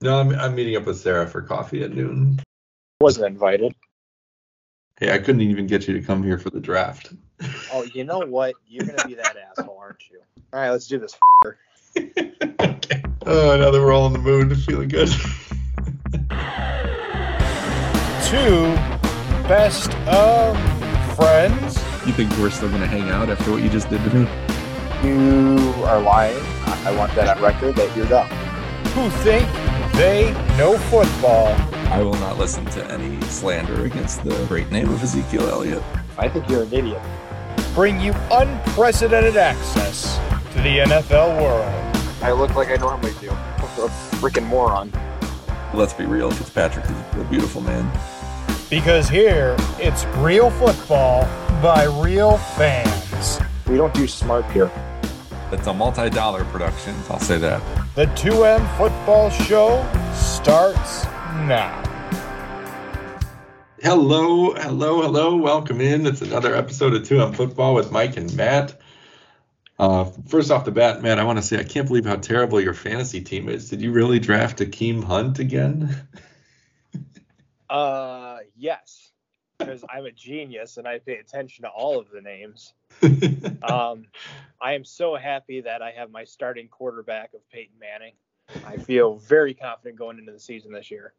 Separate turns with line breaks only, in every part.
No, I'm, I'm meeting up with Sarah for coffee at noon.
Wasn't invited.
Hey, I couldn't even get you to come here for the draft.
Oh, you know what? You're gonna be that asshole, aren't you? All right, let's do this.
okay. Oh, now that we're all in the mood, feeling good.
Two best of friends.
You think we're still going to hang out after what you just did to me?
You are lying. I want that on record that you're dumb.
Who think they know football.
I will not listen to any slander against the great name of Ezekiel Elliott.
I think you're an idiot.
Bring you unprecedented access to the NFL world.
I look like I normally do. I'm a freaking moron.
Let's be real, Fitzpatrick is a beautiful man.
Because here, it's real football by real fans.
We don't do smart here.
It's a multi-dollar production, I'll say that.
The 2M Football Show starts now.
Hello, hello, hello. Welcome in. It's another episode of 2M Football with Mike and Matt. Uh, first off the bat, Matt, I want to say I can't believe how terrible your fantasy team is. Did you really draft Akeem Hunt again?
Uh, yes, because I'm a genius and I pay attention to all of the names. Um, I am so happy that I have my starting quarterback of Peyton Manning. I feel very confident going into the season this year.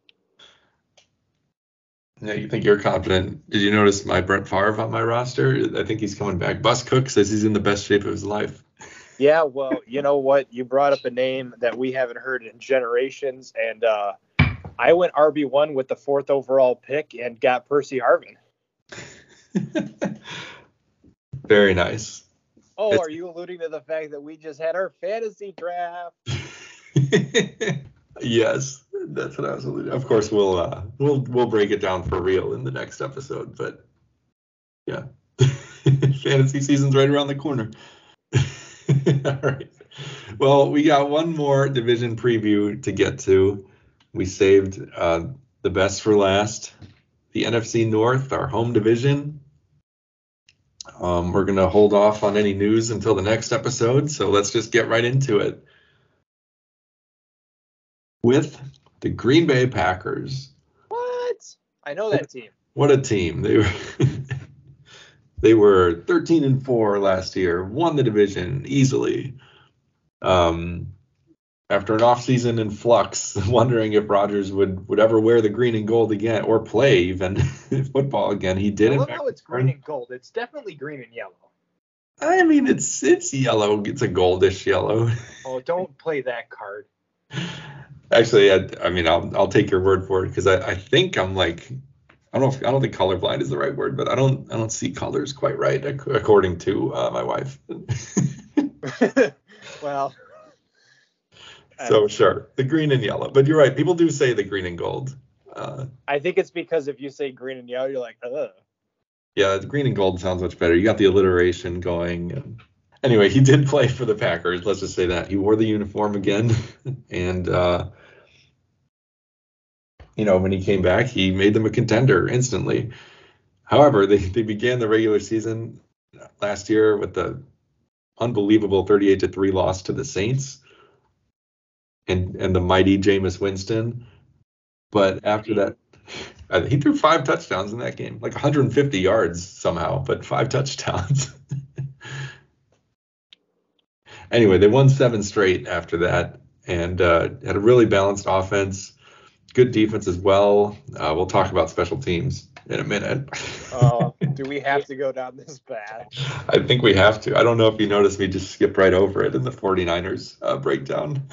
yeah, you think you're confident. Did you notice my Brett Favre on my roster? I think he's coming back. Bus Cook says he's in the best shape of his life.
Yeah, well, you know what? You brought up a name that we haven't heard in generations, and uh, I went RB one with the fourth overall pick and got Percy Harvin.
Very nice.
Oh,
It's-
are you alluding to the fact that we just had our fantasy draft?
yes, that's what I was alluding. Of course, we'll uh, we'll we'll break it down for real in the next episode. But yeah, fantasy season's right around the corner. All right. Well, we got one more division preview to get to. We saved uh, the best for last. The NFC North, our home division. Um, we're gonna hold off on any news until the next episode. So let's just get right into it with the Green Bay Packers.
What? I know that team.
What a team. They were they were 13 and 4 last year, won the division easily. Um after an offseason in flux, wondering if Rodgers would, would ever wear the green and gold again or play even football again. He did.
I love how it's green and gold. It's definitely green and yellow.
I mean, it's it's yellow. It's a goldish yellow.
Oh, don't play that card.
Actually, I, I mean, I'll I'll take your word for it because I, I think I'm like I don't know if, I don't think colorblind is the right word, but I don't I don't see colors quite right according to uh, my wife.
well,
so sure, the green and yellow. But you're right. People do say the green and gold. Uh,
I think it's because if you say green and yellow, you're like, ugh.
yeah, the green and gold sounds much better. You got the alliteration going. Anyway, he did play for the Packers. Let's just say that he wore the uniform again, and uh, you know when he came back, he made them a contender instantly. However, they, they began the regular season last year with the unbelievable 38 to 3 loss to the Saints and and the mighty Jameis Winston. But after that, he threw five touchdowns in that game, like 150 yards somehow, but five touchdowns. anyway, they won seven straight after that and uh, had a really balanced offense, good defense as well. Uh, we'll talk about special teams in a minute.
Oh, do we have to go down this path?
I think we have to. I don't know if you noticed me just skip right over it in the 49ers uh, breakdown.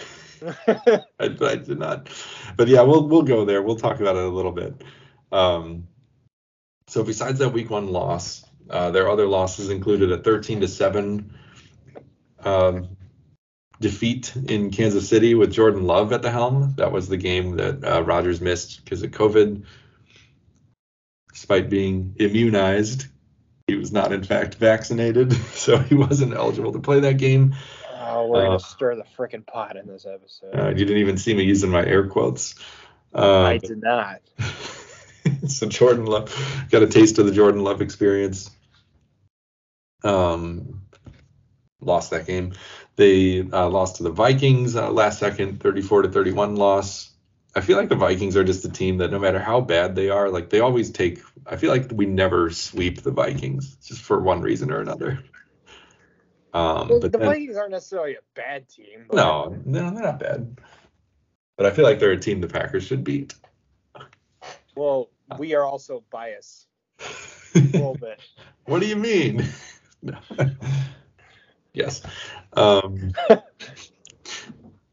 I, I did not. But yeah, we'll we'll go there. We'll talk about it a little bit. Um, so besides that week one loss, uh, their other losses included a 13 to seven um, defeat in Kansas City with Jordan Love at the helm. That was the game that uh, Rodgers missed because of COVID. Despite being immunized, he was not in fact vaccinated, so he wasn't eligible to play that game.
Oh, we're
Uh,
gonna stir the freaking pot in this episode.
Uh, you didn't even see me using my air quotes. Uh,
I did not.
so Jordan Love got a taste of the Jordan Love experience. Um, lost that game. They uh, lost to the Vikings uh, last second, 34 to 31 loss. I feel like the Vikings are just a team that no matter how bad they are, like they always take. I feel like we never sweep the Vikings just for one reason or another. Um,
Well,
but
the
then,
Vikings aren't necessarily a bad team.
no, no, they're not bad. But I feel like they're a team the Packers should beat.
Well, we are also biased a little bit.
what do you mean? Yes. Um,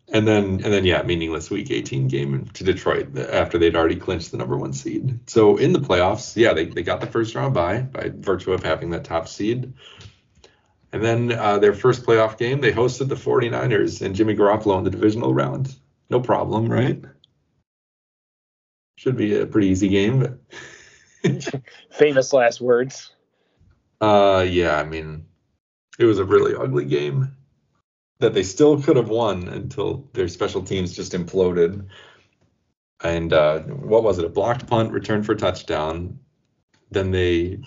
and then and then yeah, meaningless Week 18 game to Detroit after they'd already clinched the number one seed. So in the playoffs, yeah, they, they got the first round bye by virtue of having that top seed. And then uh, their first playoff game, they hosted the 49ers and Jimmy Garoppolo in the divisional round. No problem, right? Should be a pretty easy game.
Famous last words.
Uh, yeah, I mean, it was a really ugly game that they still could have won until their special teams just imploded. And uh, what was it? A blocked punt, return for touchdown. Then they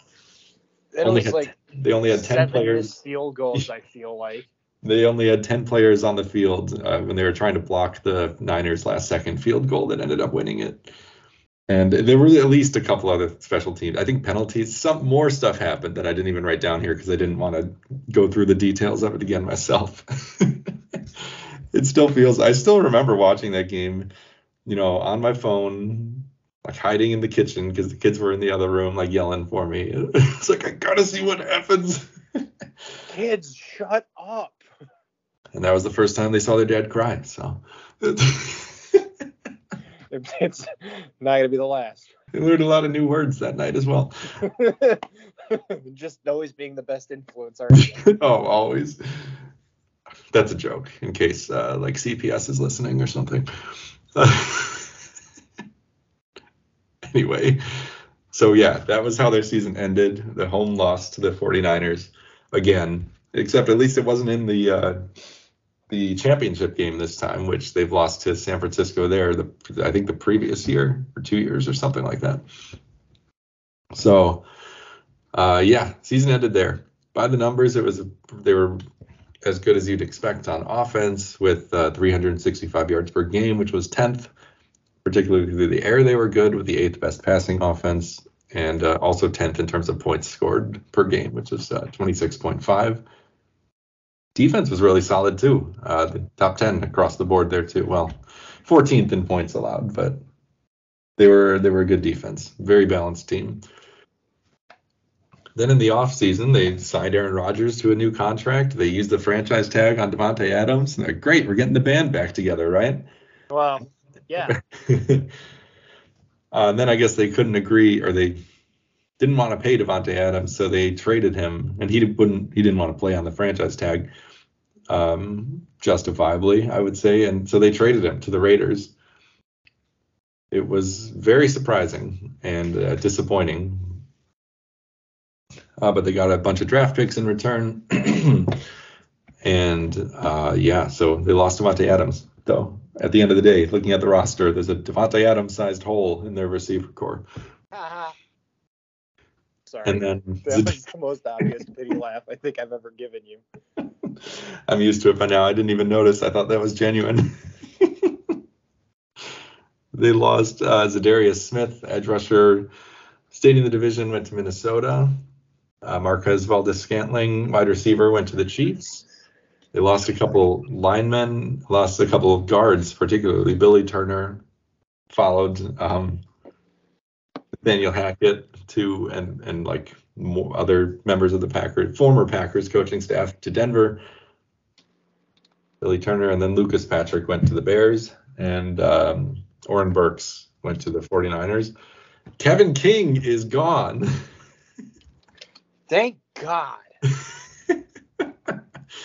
It
Only
was like
they only had ten players.
field goals. I feel like.
They only had ten players on the field uh, when they were trying to block the Niners' last second field goal that ended up winning it. And there were at least a couple other special teams. I think penalties. Some more stuff happened that I didn't even write down here because I didn't want to go through the details of it again myself. it still feels. I still remember watching that game, you know, on my phone, like hiding in the kitchen because the kids were in the other room, like yelling for me. It's like I gotta see what happens.
Kids, shut up.
and that was the first time they saw their dad cry. So.
It's not gonna be the last.
I learned a lot of new words that night as well.
Just always being the best influence, aren't you?
oh, always. That's a joke in case uh, like CPS is listening or something. Anyway, so yeah, that was how their season ended. The home loss to the 49ers again, except at least it wasn't in the uh, the championship game this time, which they've lost to San Francisco there. The I think the previous year or two years or something like that. So, uh, yeah, season ended there. By the numbers, it was they were as good as you'd expect on offense with uh, 365 yards per game, which was 10th. Particularly through the air, they were good with the eighth best passing offense and uh, also 10th in terms of points scored per game, which is uh, 26.5. Defense was really solid too. Uh, the top 10 across the board there too. Well, 14th in points allowed, but they were they were a good defense, very balanced team. Then in the offseason, they signed Aaron Rodgers to a new contract. They used the franchise tag on Davante Adams. And they're great. We're getting the band back together, right?
Well, yeah.
uh, and then I guess they couldn't agree, or they didn't want to pay Davante Adams, so they traded him, and he wouldn't. He didn't want to play on the franchise tag, um, justifiably, I would say, and so they traded him to the Raiders. It was very surprising and uh, disappointing, uh, but they got a bunch of draft picks in return, and uh, yeah, so they lost Davante Adams though at the end of the day, looking at the roster, there's a Davante Adams sized hole in their receiver corps.
Sorry.
And then
that was the most obvious pity laugh I think I've ever given you.
I'm used to it by now. I didn't even notice. I thought that was genuine. they lost uh, Za'Darius Smith, edge rusher, stayed in the division, went to Minnesota. Uh, Marquez Valdes-Scantling, wide receiver, went to the Chiefs. They lost a couple linemen, lost a couple of guards, particularly Billy Turner, followed um, Daniel Hackett to and and like more other members of the Packers, former Packers coaching staff to Denver. Billy Turner and then Lucas Patrick went to the Bears and um, Oren Burks went to the 49ers. Kevin King is gone.
Thank God.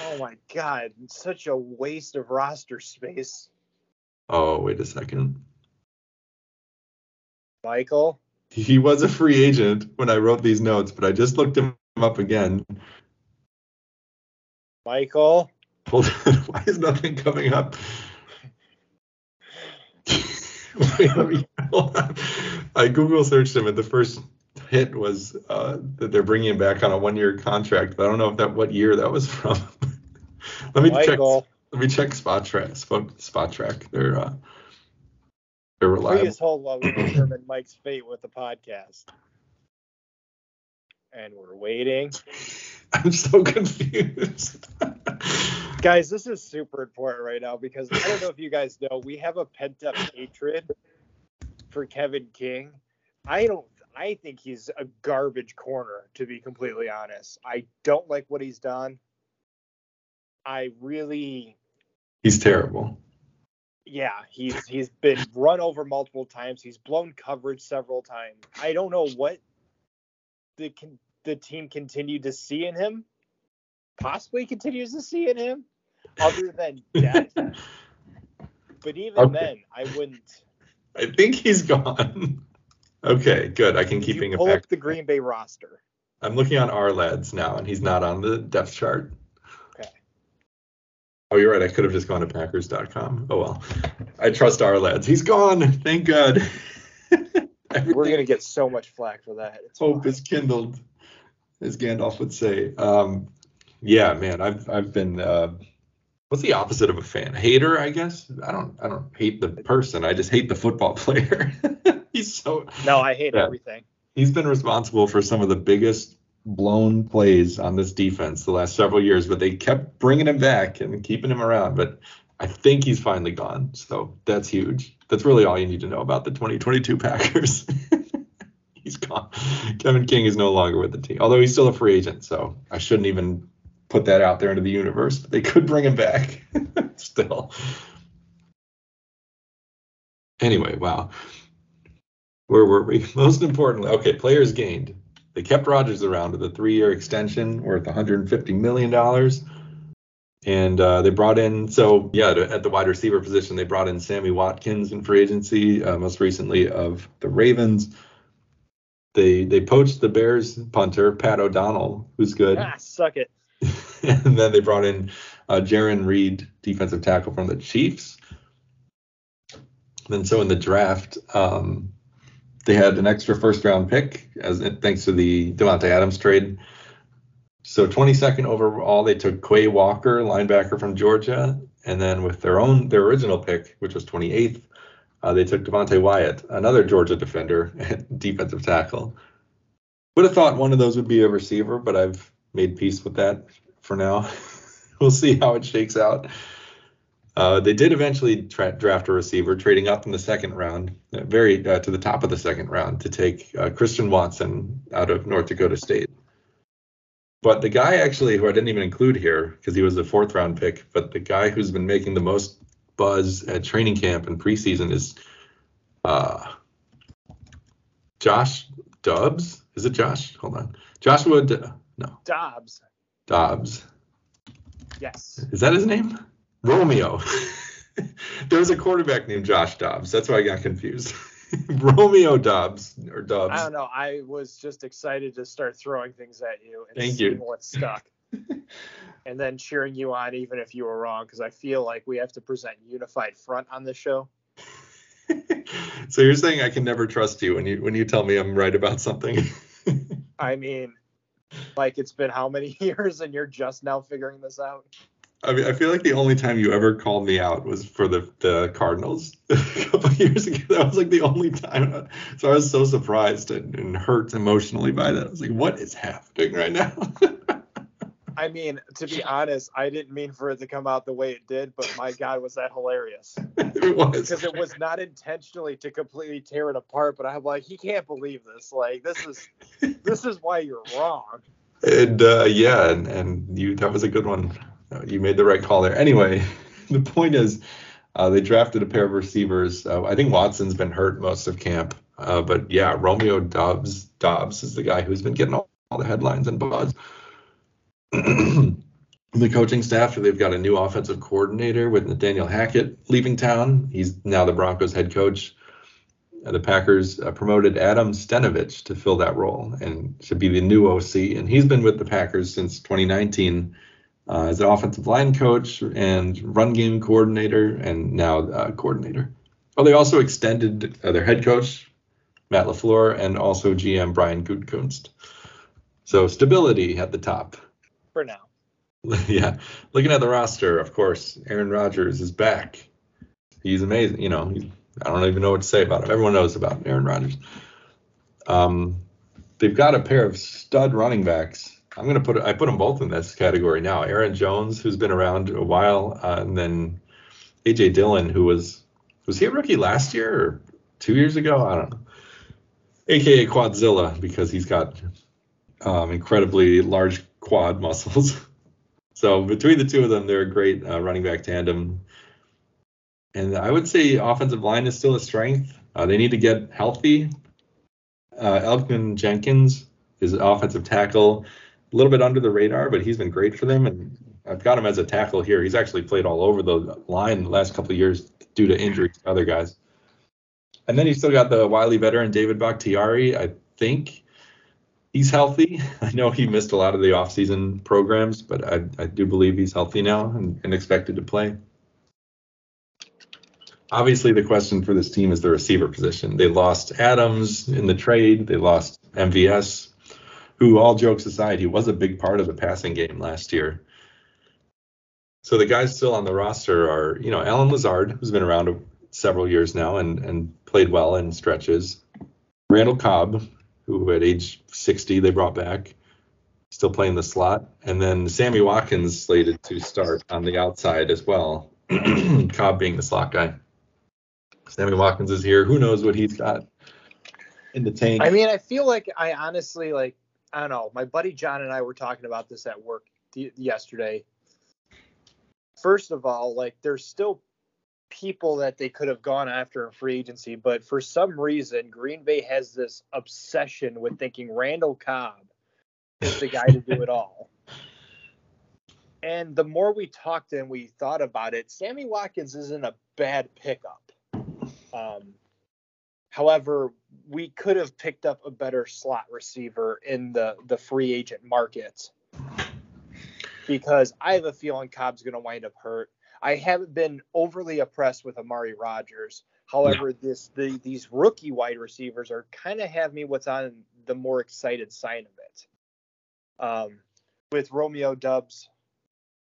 oh my God. Such a waste of roster space.
oh, wait a second.
Michael.
He was a free agent when I wrote these notes, but I just looked him up again.
Michael.
Hold on. Why is nothing coming up? Wait, me- hold on. I Google searched him, and the first hit was uh, that they're bringing him back on a one-year contract. But I don't know if that what year that was from. Let me check. Let me check Spotrac. Spot, Spotrac. They're uh, They're reliable.
Please hold while we determine Mike's fate with the podcast. And we're waiting.
I'm so confused.
Guys, this is super important right now because I don't know if you guys know, we have a pent up hatred for Kevin King. I don't I think he's a garbage corner, to be completely honest. I don't like what he's done. I really
He's terrible.
yeah, he's he's been run over multiple times. He's blown coverage several times. I don't know what the the team continued to see in him, possibly continues to see in him, other than depth. but even
Okay.
then, I wouldn't.
I think he's gone. Okay, good. I can keep being
You
a
pull
Packer.
up the Green Bay roster.
I'm looking on Ourlads now, and he's not on the depth chart. Oh, you're right. I could have just gone to Packers.com. Oh well. I trust Ourlads. He's gone. Thank God.
We're gonna get so much flack for that. It's
hope
fine.
is kindled, as Gandalf would say. Um, yeah, man. I've I've been. Uh, what's the opposite of a fan? Hater, I guess. I don't. I don't hate the person. I just hate the football player. he's so.
No, I hate
Yeah.
everything.
He's been responsible for some of the biggest blown plays on this defense the last several years, but they kept bringing him back and keeping him around. But I think he's finally gone, so that's huge. That's really all you need to know about the 2022 Packers. he's gone. Kevin King is no longer with the team, although he's still a free agent, so I shouldn't even put that out there into the universe. But they could bring him back still. Anyway, wow. Where were we? Most importantly, okay, players gained. They kept Rodgers around with a three-year extension worth 150 million dollars, and uh, they brought in. So yeah, to- at the wide receiver position, they brought in Sammy Watkins in free agency, uh, most recently of the Ravens. They they poached the Bears punter Pat O'Donnell, who's good,
Ah, suck it.
and then they brought in uh, Jarran Reed, defensive tackle from the Chiefs. Then so in the draft, um, they had an extra first round pick as thanks to the Davante Adams trade. So 22nd overall, they took Quay Walker, linebacker from Georgia, and then with their own their original pick, which was 28th, uh, they took Devonte Wyatt, another Georgia defender, defensive tackle. Would have thought one of those would be a receiver, but I've made peace with that for now. we'll see how it shakes out. Uh, they did eventually tra- draft a receiver, trading up in the second round, uh, very uh, to the top of the second round, to take uh, Christian Watson out of North Dakota State. But the guy actually, who I didn't even include here because he was a fourth round pick, but the guy who's been making the most buzz at training camp and preseason is uh, Josh Dobbs. Is it Josh? Hold on. Joshua, D- no,
Dobbs.
Dobbs.
Yes.
Is that his name? Romeo. there was a quarterback named Josh Dobbs. That's why I got confused. Romeo Doubs or Dobbs.
I don't know. I was just excited to start throwing things at you and
Thank
seeing
you.
what stuck. and then cheering you on even if you were wrong because I feel like we have to present unified front on this show.
so you're saying I can never trust you when you when you tell me I'm right about something.
I mean, like it's been how many years and you're just now figuring this out?
I mean, I feel like the only time you ever called me out was for the the Cardinals a couple of years ago. That was like the only time. So I was so surprised and, and hurt emotionally by that. I was like, what is happening right now?
I mean, to be honest, I didn't mean for it to come out the way it did, but my God, was that hilarious.
it was
Because it was not intentionally to completely tear it apart, but I'm like, he can't believe this. Like, this is this is why you're wrong.
And uh, yeah, and, and you that was a good one. You made the right call there. Anyway, the point is, uh, they drafted a pair of receivers. Uh, I think Watson's been hurt most of camp, uh, but yeah, Romeo Doubs Dobbs is the guy who's been getting all, all the headlines and buzz. the coaching staff, they've got a new offensive coordinator with Nathaniel Hackett leaving town. He's now the Broncos head coach. Uh, the Packers uh, promoted Adam Stenavich to fill that role and should be the new OC. And he's been with the Packers since 2019 uh, as an offensive line coach and run game coordinator, and now uh, coordinator. Oh, they also extended uh, their head coach Matt LaFleur and also GM Brian Gutekunst. So stability at the top.
For now.
yeah, looking at the roster, of course, Aaron Rodgers is back. He's amazing. You know, he's I don't even know what to say about him. Everyone knows about Aaron Rodgers. Um, they've got a pair of stud running backs. I'm gonna put I put them both in this category now. Aaron Jones, who's been around a while, uh, and then AJ Dillon, who was was he a rookie last year or two years ago? I don't know. AKA Quadzilla because he's got um, incredibly large quad muscles. so between the two of them, they're a great uh, running back tandem. And I would say offensive line is still a strength. Uh, they need to get healthy. Uh, Elgton Jenkins is an offensive tackle, a little bit under the radar, but he's been great for them. And I've got him as a tackle here. He's actually played all over the line the last couple of years due to injuries to other guys. And then you still got the wily veteran David Bakhtiari. I think he's healthy. I know he missed a lot of the offseason programs, but I, I do believe he's healthy now and, and expected to play. Obviously, the question for this team is the receiver position. They lost Adams in the trade. They lost MVS, who, all jokes aside, he was a big part of the passing game last year. So the guys still on the roster are, you know, Allen Lazard, who's been around several years now and, and played well in stretches. Randall Cobb, who at age 60 they brought back, still playing the slot. And then Sammy Watkins slated to start on the outside as well. Cobb being the slot guy. Sammy Watkins is here. Who knows what he's got in the tank?
I mean, I feel like I honestly like I don't know. My buddy John and I were talking about this at work th- yesterday. First of all, like there's still people that they could have gone after in free agency, but for some reason, Green Bay has this obsession with thinking Randall Cobb is the guy to do it all. And the more we talked and we thought about it, Sammy Watkins isn't a bad pickup. Um, however, we could have picked up a better slot receiver in the the free agent market because I have a feeling Cobb's going to wind up hurt. I haven't been overly impressed with Amari Rodgers. However, this the these rookie wide receivers are kind of have me what's on the more excited side of it. Um, with Romeo Doubs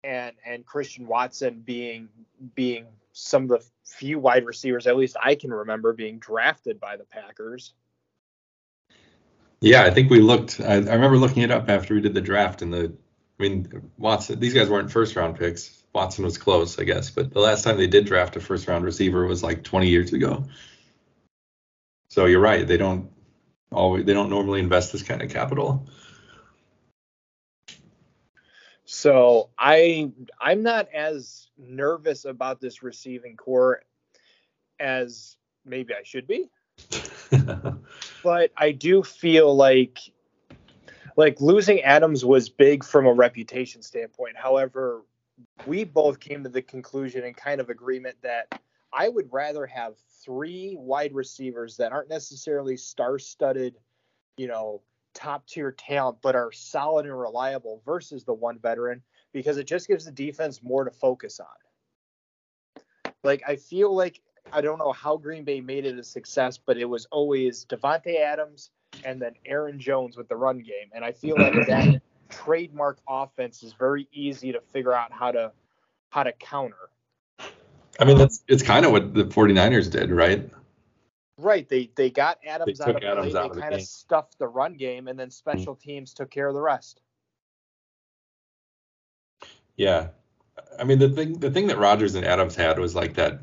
and and Christian Watson being being some of the few wide receivers, at least I can remember, being drafted by the Packers.
Yeah, I think we looked. I, I remember looking it up after we did the draft, and the, I mean, Watson. These guys weren't first round picks. Watson was close, I guess, but the last time they did draft a first round receiver was like 20 years ago. So you're right. They don't always. They don't normally invest this kind of capital.
So I I'm not as nervous about this receiving corps as maybe I should be. but I do feel like like losing Adams was big from a reputation standpoint. However, we both came to the conclusion and kind of agreement that I would rather have three wide receivers that aren't necessarily star-studded, you know, top tier talent, but are solid and reliable versus the one veteran because it just gives the defense more to focus on. Like I feel like I don't know how Green Bay made it a success, but it was always Davante Adams and then Aaron Jones with the run game, and I feel like that trademark offense is very easy to figure out how to how to counter.
I mean, that's it's kind of what the 49ers did, right?
Right. They they got Adams
They
out of
Adams
play.
out of
They
the
kind of
game.
stuffed the run game, and then mm. special teams took care of the rest.
Yeah. I mean, the thing the thing that Rodgers and Adams had was like that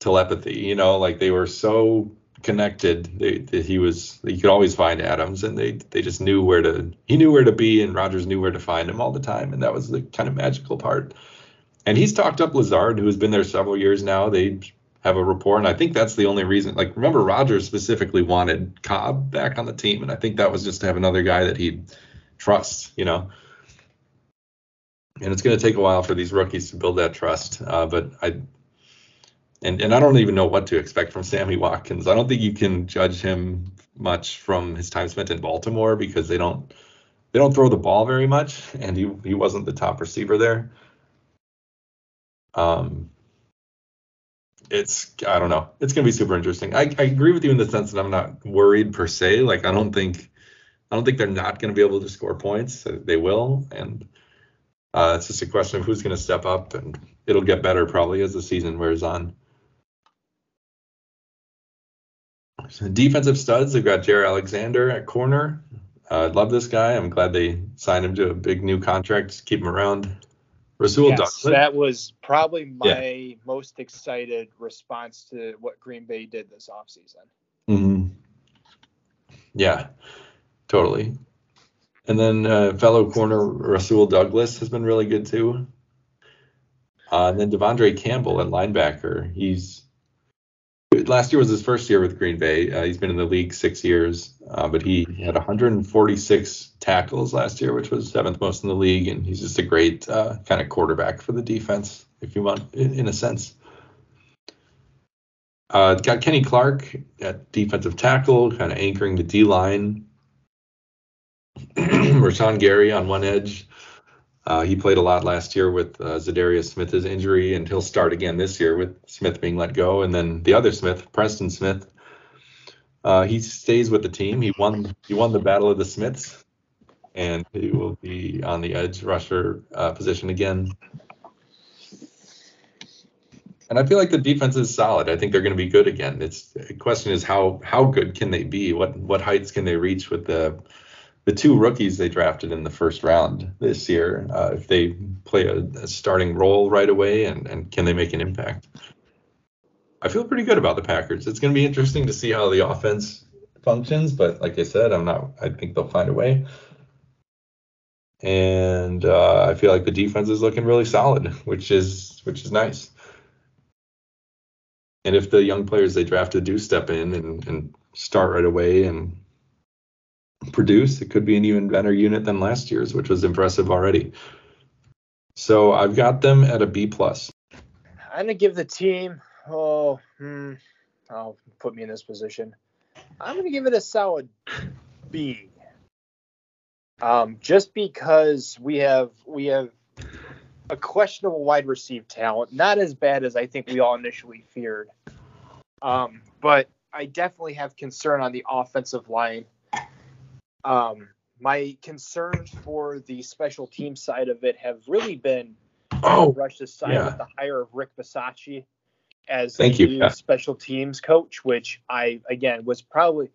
telepathy, you know, like they were so connected they, that he was he could always find Adams and they they just knew where to he knew where to be and Rodgers knew where to find him all the time and that was the kind of magical part. And he's talked up Lazard, who has been there several years now. They have a rapport, and I think that's the only reason. Like, remember, Rodgers specifically wanted Cobb back on the team, and I think that was just to have another guy that he trusts, you know. And it's going to take a while for these rookies to build that trust. Uh, but I, and and I don't even know what to expect from Sammy Watkins. I don't think you can judge him much from his time spent in Baltimore because they don't they don't throw the ball very much, and he he wasn't the top receiver there. Um, it's I don't know. It's gonna be super interesting. I, I agree with you in the sense that I'm not worried per se. Like I don't think I don't think they're not gonna be able to score points. They will, and uh, it's just a question of who's gonna step up, and it'll get better probably as the season wears on. defensive studs, they've got Jared Alexander at corner. I uh, love this guy. I'm glad they signed him to a big new contract to keep him around. Rasul
yes,
Douglas.
that was probably my most excited response to what Green Bay did this offseason.
hmm Yeah, totally. And then uh, fellow corner Rasul Douglas has been really good too. Uh, and then De'Vondre Campbell at linebacker. He's last year was his first year with Green Bay. Uh, he's been in the league six years, uh, but he had 146 tackles last year, which was seventh most in the league, and he's just a great uh, kind of quarterback for the defense, if you want, in, in a sense. Uh, got Kenny Clark at defensive tackle, kind of anchoring the D line. Rashan Gary on one edge. Uh, he played a lot last year with uh, Za'Darius Smith's injury, and he'll start again this year with Smith being let go. And then the other Smith, Preston Smith, uh, he stays with the team. He won he won the battle of the Smiths, and he will be on the edge rusher uh, position again. And I feel like the defense is solid. I think they're going to be good again. It's the question is how how good can they be? What what heights can they reach with the the two rookies they drafted in the first round this year, uh, if they play a, a, starting role right away and, and can they make an impact? I feel pretty good about the Packers. It's going to be interesting to see how the offense functions, but like I said, I'm not. I think they'll find a way. And uh, I feel like the defense is looking really solid, which is which is nice. And if the young players they drafted do step in and, and start right away and produce, it could be an even better unit than last year's, which was impressive already. So I've got them at a B plus.
I'm gonna give the team. Oh, hmm, I'll put me in this position. I'm gonna give it a solid B. Um, just because we have we have a questionable wide receiver talent, not as bad as I think we all initially feared. Um, but I definitely have concern on the offensive line. Um, my concerns for the special team side of it have really been
oh,
rushed aside
yeah.
with the hire of Rick Bisaccia as
Thank
the
you. Yeah.
special teams coach, which I again was probably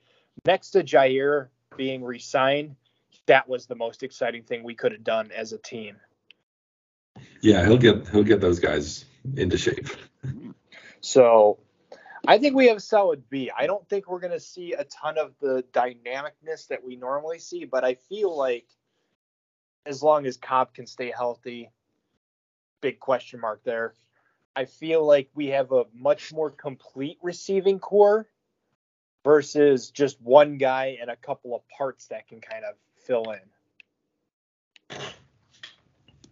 next to Jaire being re-signed. That was the most exciting thing we could have done as a team.
Yeah, he'll get he'll get those guys into shape.
So I think we have solid B. I don't think we're going to see a ton of the dynamicness that we normally see, but I feel like as long as Cobb can stay healthy, big question mark there. I feel like we have a much more complete receiving corps versus just one guy and a couple of parts that can kind of fill in.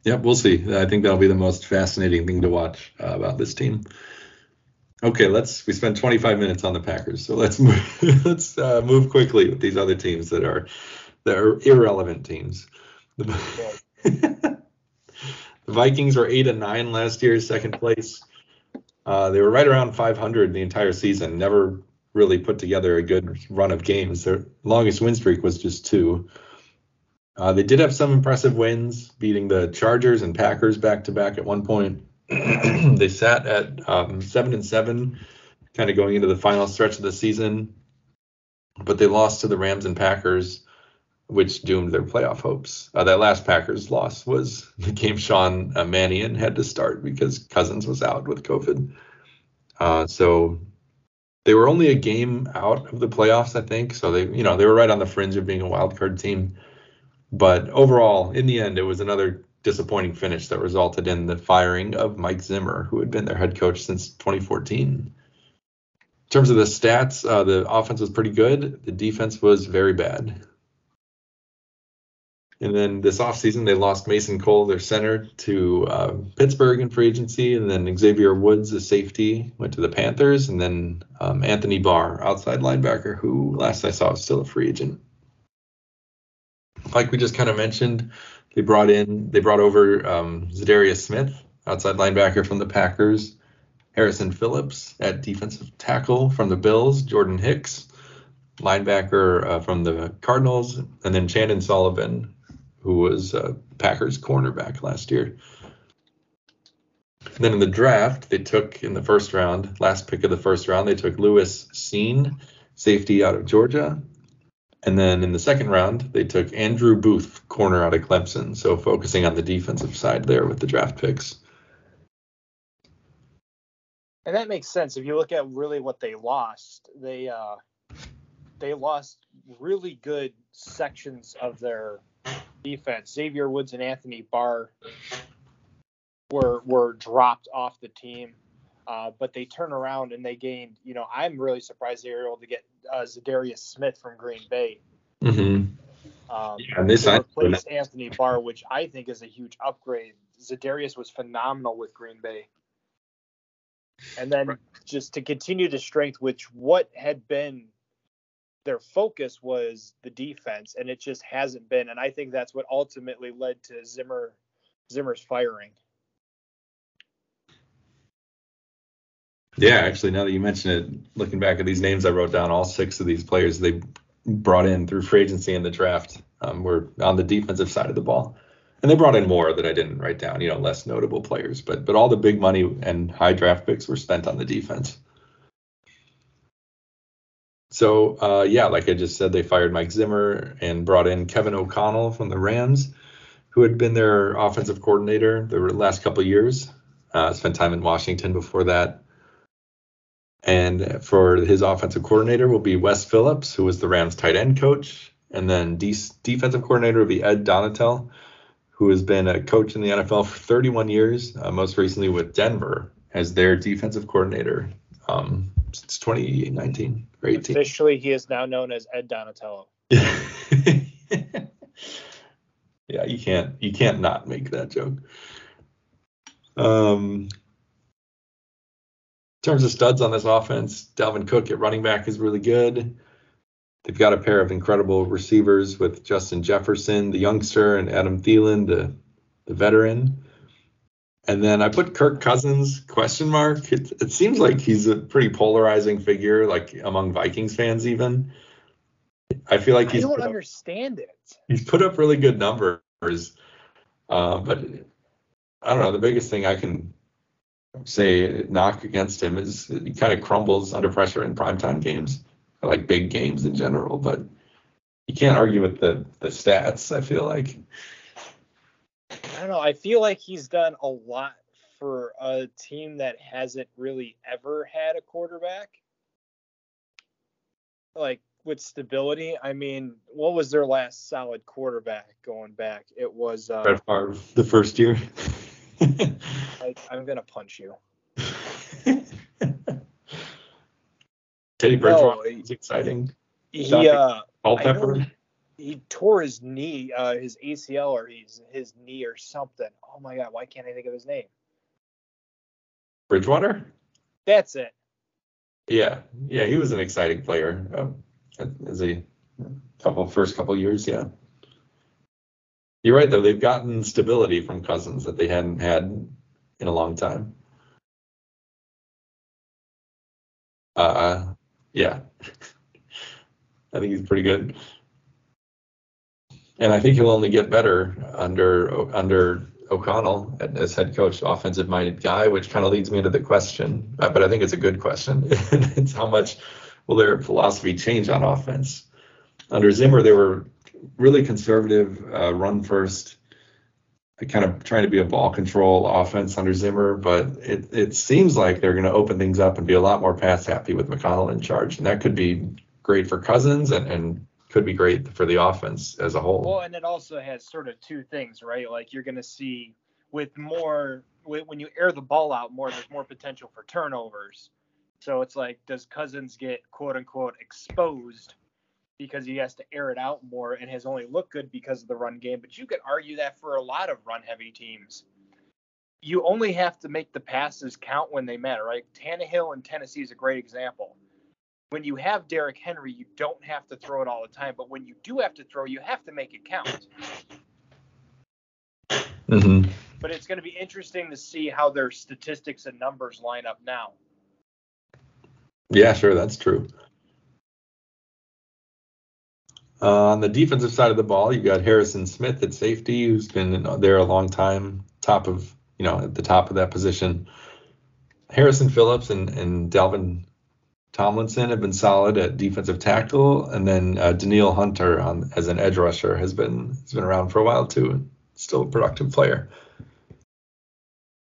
Yep, we'll see. I think that'll be the most fascinating thing to watch uh, about this team. Okay, let's. We spent 25 minutes on the Packers, so let's move. let's uh, move quickly with these other teams that are that are irrelevant teams. The, the Vikings were eight and nine last year, second place. Uh, they were right around 500 the entire season. Never really put together a good run of games. Their longest win streak was just two. Uh, they did have some impressive wins, beating the Chargers and Packers back to back at one point. they sat at um, seven and seven, kind of going into the final stretch of the season, but they lost to the Rams and Packers, which doomed their playoff hopes. Uh, that last Packers loss was the game Sean uh, Mannion had to start because Cousins was out with COVID. Uh, so they were only a game out of the playoffs, I think. So they, you know, they were right on the fringe of being a wild card team. But overall, in the end, it was another disappointing finish that resulted in the firing of Mike Zimmer, who had been their head coach since 2014. In terms of the stats, uh, the offense was pretty good. The defense was very bad. And then this offseason, they lost Mason Cole, their center, to uh, Pittsburgh in free agency. And then Xavier Woods, the safety, went to the Panthers. And then um, Anthony Barr, outside linebacker, who last I saw was still a free agent. Like we just kind of mentioned, they brought in, they brought over um, Za'Darius Smith, outside linebacker from the Packers, Harrison Phillips at defensive tackle from the Bills, Jordan Hicks, linebacker uh, from the Cardinals, and then Chandon Sullivan, who was uh, Packers cornerback last year. And then in the draft, they took in the first round, last pick of the first round, they took Lewis Cine, safety out of Georgia. And then in the second round, they took Andrew Booth, corner out of Clemson. So focusing on the defensive side there with the draft picks.
And that makes sense. If you look at really what they lost, they uh, they lost really good sections of their defense. Xavier Woods and Anthony Barr were were dropped off the team, uh, but they turn around and they gained. You know, I'm really surprised they were able to get uh, Za'Darius Smith from Green Bay.
Mm-hmm.
Um,
Yeah, and signed
replace Anthony Barr, which I think is a huge upgrade. Za'Darius was phenomenal with Green Bay. And then just to continue to strength, which what had been their focus was the defense, and it just hasn't been. And I think that's what ultimately led to Zimmer Zimmer's firing.
Yeah, actually, now that you mention it, looking back at these names, I wrote down all six of these players they brought in through free agency and the draft um, were on the defensive side of the ball. And they brought in more that I didn't write down, you know, less notable players, but but all the big money and high draft picks were spent on the defense. So uh, yeah, like I just said, they fired Mike Zimmer and brought in Kevin O'Connell from the Rams, who had been their offensive coordinator the last couple years. Uh, spent time in Washington before that. And for his offensive coordinator will be Wes Phillips, who was the Rams tight end coach. And then de- defensive coordinator will be Ed Donatell, who has been a coach in the NFL for 31 years, uh, most recently with Denver as their defensive coordinator um, since 2019 or 18.
Officially, he is now known as Ed Donatello.
yeah, you can't you can't not make that joke. Um, in terms of studs on this offense, Dalvin Cook at running back is really good. They've got a pair of incredible receivers with Justin Jefferson, the youngster, and Adam Thielen, the the veteran. And then I put Kirk Cousins question mark. It, it seems like he's a pretty polarizing figure, like among Vikings fans even. I feel like
I
he's
don't
put up-
understand it.
he's put up really good numbers, uh, but I don't know. The biggest thing I can say knock against him is he kind of crumbles under pressure in primetime games, I like big games in general. But you can't argue with the the stats. I feel like
I don't know. I feel like he's done a lot for a team that hasn't really ever had a quarterback. Like with stability, I mean, what was their last solid quarterback going back? It was. Uh,
Brett Favre the first year.
I, I'm gonna punch you.
Teddy Bridgewater
he-
is exciting.
He uh,
Culpepper.
he tore his knee, uh, his ACL or his his knee or something. Oh my god, why can't I think of his name?
Bridgewater.
That's it.
Yeah, yeah, he was an exciting player um, as a couple first couple years. Yeah, you're right though. They've gotten stability from Cousins that they hadn't had in a long time. Uh, yeah, I think he's pretty good, and I think he'll only get better under under O'Connell as head coach, offensive minded guy, which kind of leads me to the question, uh, but I think it's a good question. it's how much will their philosophy change on offense? Under Zimmer, they were really conservative, uh, run first, kind of trying to be a ball control offense under Zimmer, but it, it seems like they're going to open things up and be a lot more pass happy with McConnell in charge. And that could be great for Cousins and, and could be great for the offense as a whole.
Well, and it also has sort of two things, right? Like you're going to see with more when you air the ball out more, there's more potential for turnovers. So it's like, does Cousins get quote unquote exposed because he has to air it out more and has only looked good because of the run game? But you could argue that for a lot of run heavy teams. You only have to make the passes count when they matter, right? Tannehill in Tennessee is a great example. When you have Derrick Henry, you don't have to throw it all the time, but when you do have to throw, you have to make it count.
Mm-hmm.
but it's going to be interesting to see how their statistics and numbers line up now.
Yeah, sure, that's true. Uh, on the defensive side of the ball, you've got Harrison Smith at safety, who's been there a long time, top of you know at the top of that position. Harrison Phillips and and Tomlinson have been solid at defensive tackle, and then uh, Danielle Hunter on as an edge rusher has been has been around for a while too, and still a productive player.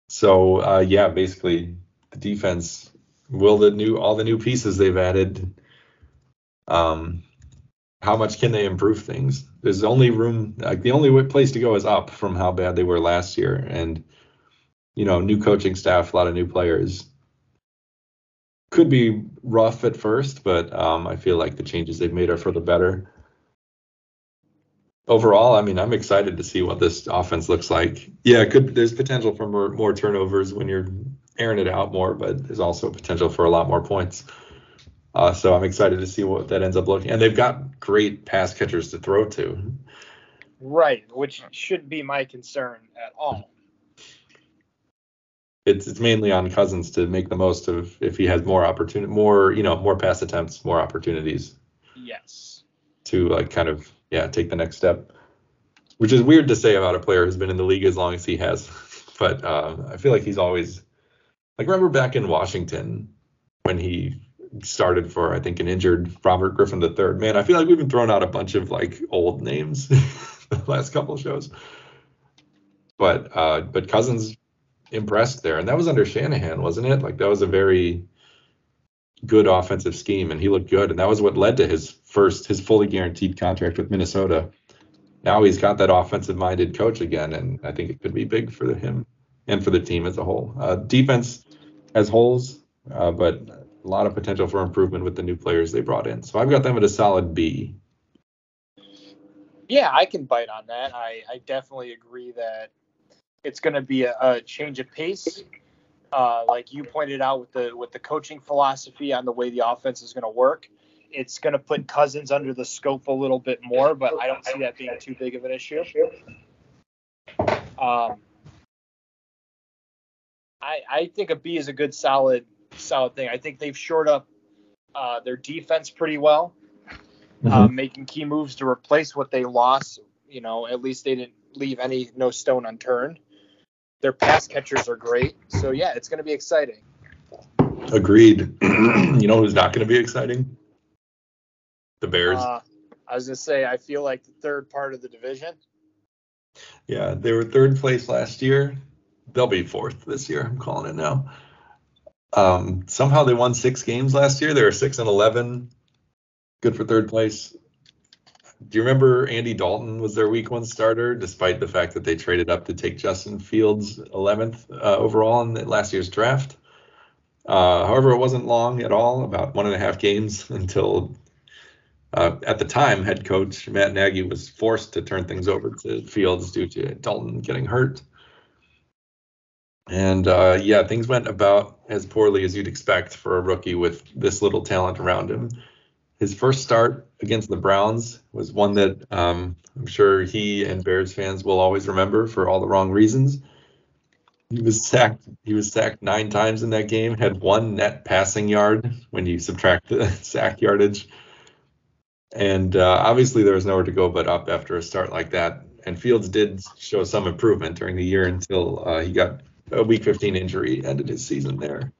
So uh, yeah, basically the defense will the new all the new pieces they've added. Um, how much can they improve things? There's only room like the only place to go is up from how bad they were last year, and you know, new coaching staff, a lot of new players. Could be rough at first, but um, I feel like the changes they've made are for the better. Overall, I mean, I'm excited to see what this offense looks like. Yeah, could there's potential for more, more turnovers when you're airing it out more, but there's also potential for a lot more points. Uh, so I'm excited to see what that ends up looking. And they've got great pass catchers to throw to.
Right, which should be my concern at all
it's it's mainly on Cousins to make the most of if he has more opportunity, more you know, more pass attempts, more opportunities.
Yes.
To like kind of yeah take the next step, which is weird to say about a player who's been in the league as long as he has, but uh, I feel like he's always like remember back in Washington when he started for I think an injured Robert Griffin III. Man, I feel like we've been throwing out a bunch of like old names the last couple of shows. But uh, but Cousins impressed there. And that was under Shanahan, wasn't it? Like that was a very good offensive scheme and he looked good. And that was what led to his first, his fully guaranteed contract with Minnesota. Now he's got that offensive minded coach again. And I think it could be big for him and for the team as a whole. Uh, defense has holes, uh, but a lot of potential for improvement with the new players they brought in. So I've got them at a solid B.
Yeah, I can bite on that. I, I definitely agree that it's going to be a, a, change of pace. Uh, like you pointed out with the with the coaching philosophy on the way the offense is going to work, it's going to put Cousins under the scope a little bit more, but I don't see that being too big of an issue. Um, I I think a B is a good solid solid thing. I think they've shored up uh, their defense pretty well, mm-hmm. uh, making key moves to replace what they lost. You know, at least they didn't leave any no stone unturned. Their pass catchers are great. So yeah, it's going to be exciting.
Agreed. you know who's not going to be exciting? The Bears. Uh,
I was going to say I feel like the third part of the division.
Yeah, they were third place last year. They'll be fourth this year. I'm calling it now. Um, somehow they won six games last year. They were six and eleven. Good for third place do you remember Andy Dalton was their week one starter, despite the fact that they traded up to take Justin Fields 11th uh, overall in last year's draft? Uh, however, it wasn't long at all, about one and a half games until uh, at the time head coach Matt Nagy was forced to turn things over to Fields due to Dalton getting hurt. And uh, yeah, things went about as poorly as you'd expect for a rookie with this little talent around him his first start against the Browns was one that um, I'm sure he and Bears fans will always remember for all the wrong reasons. He was sacked. He was sacked nine times in that game. Had one net passing yard when you subtract the sack yardage. And uh, obviously there was nowhere to go but up after a start like that. And Fields did show some improvement during the year until uh, he got a Week 15 injury, ended his season there.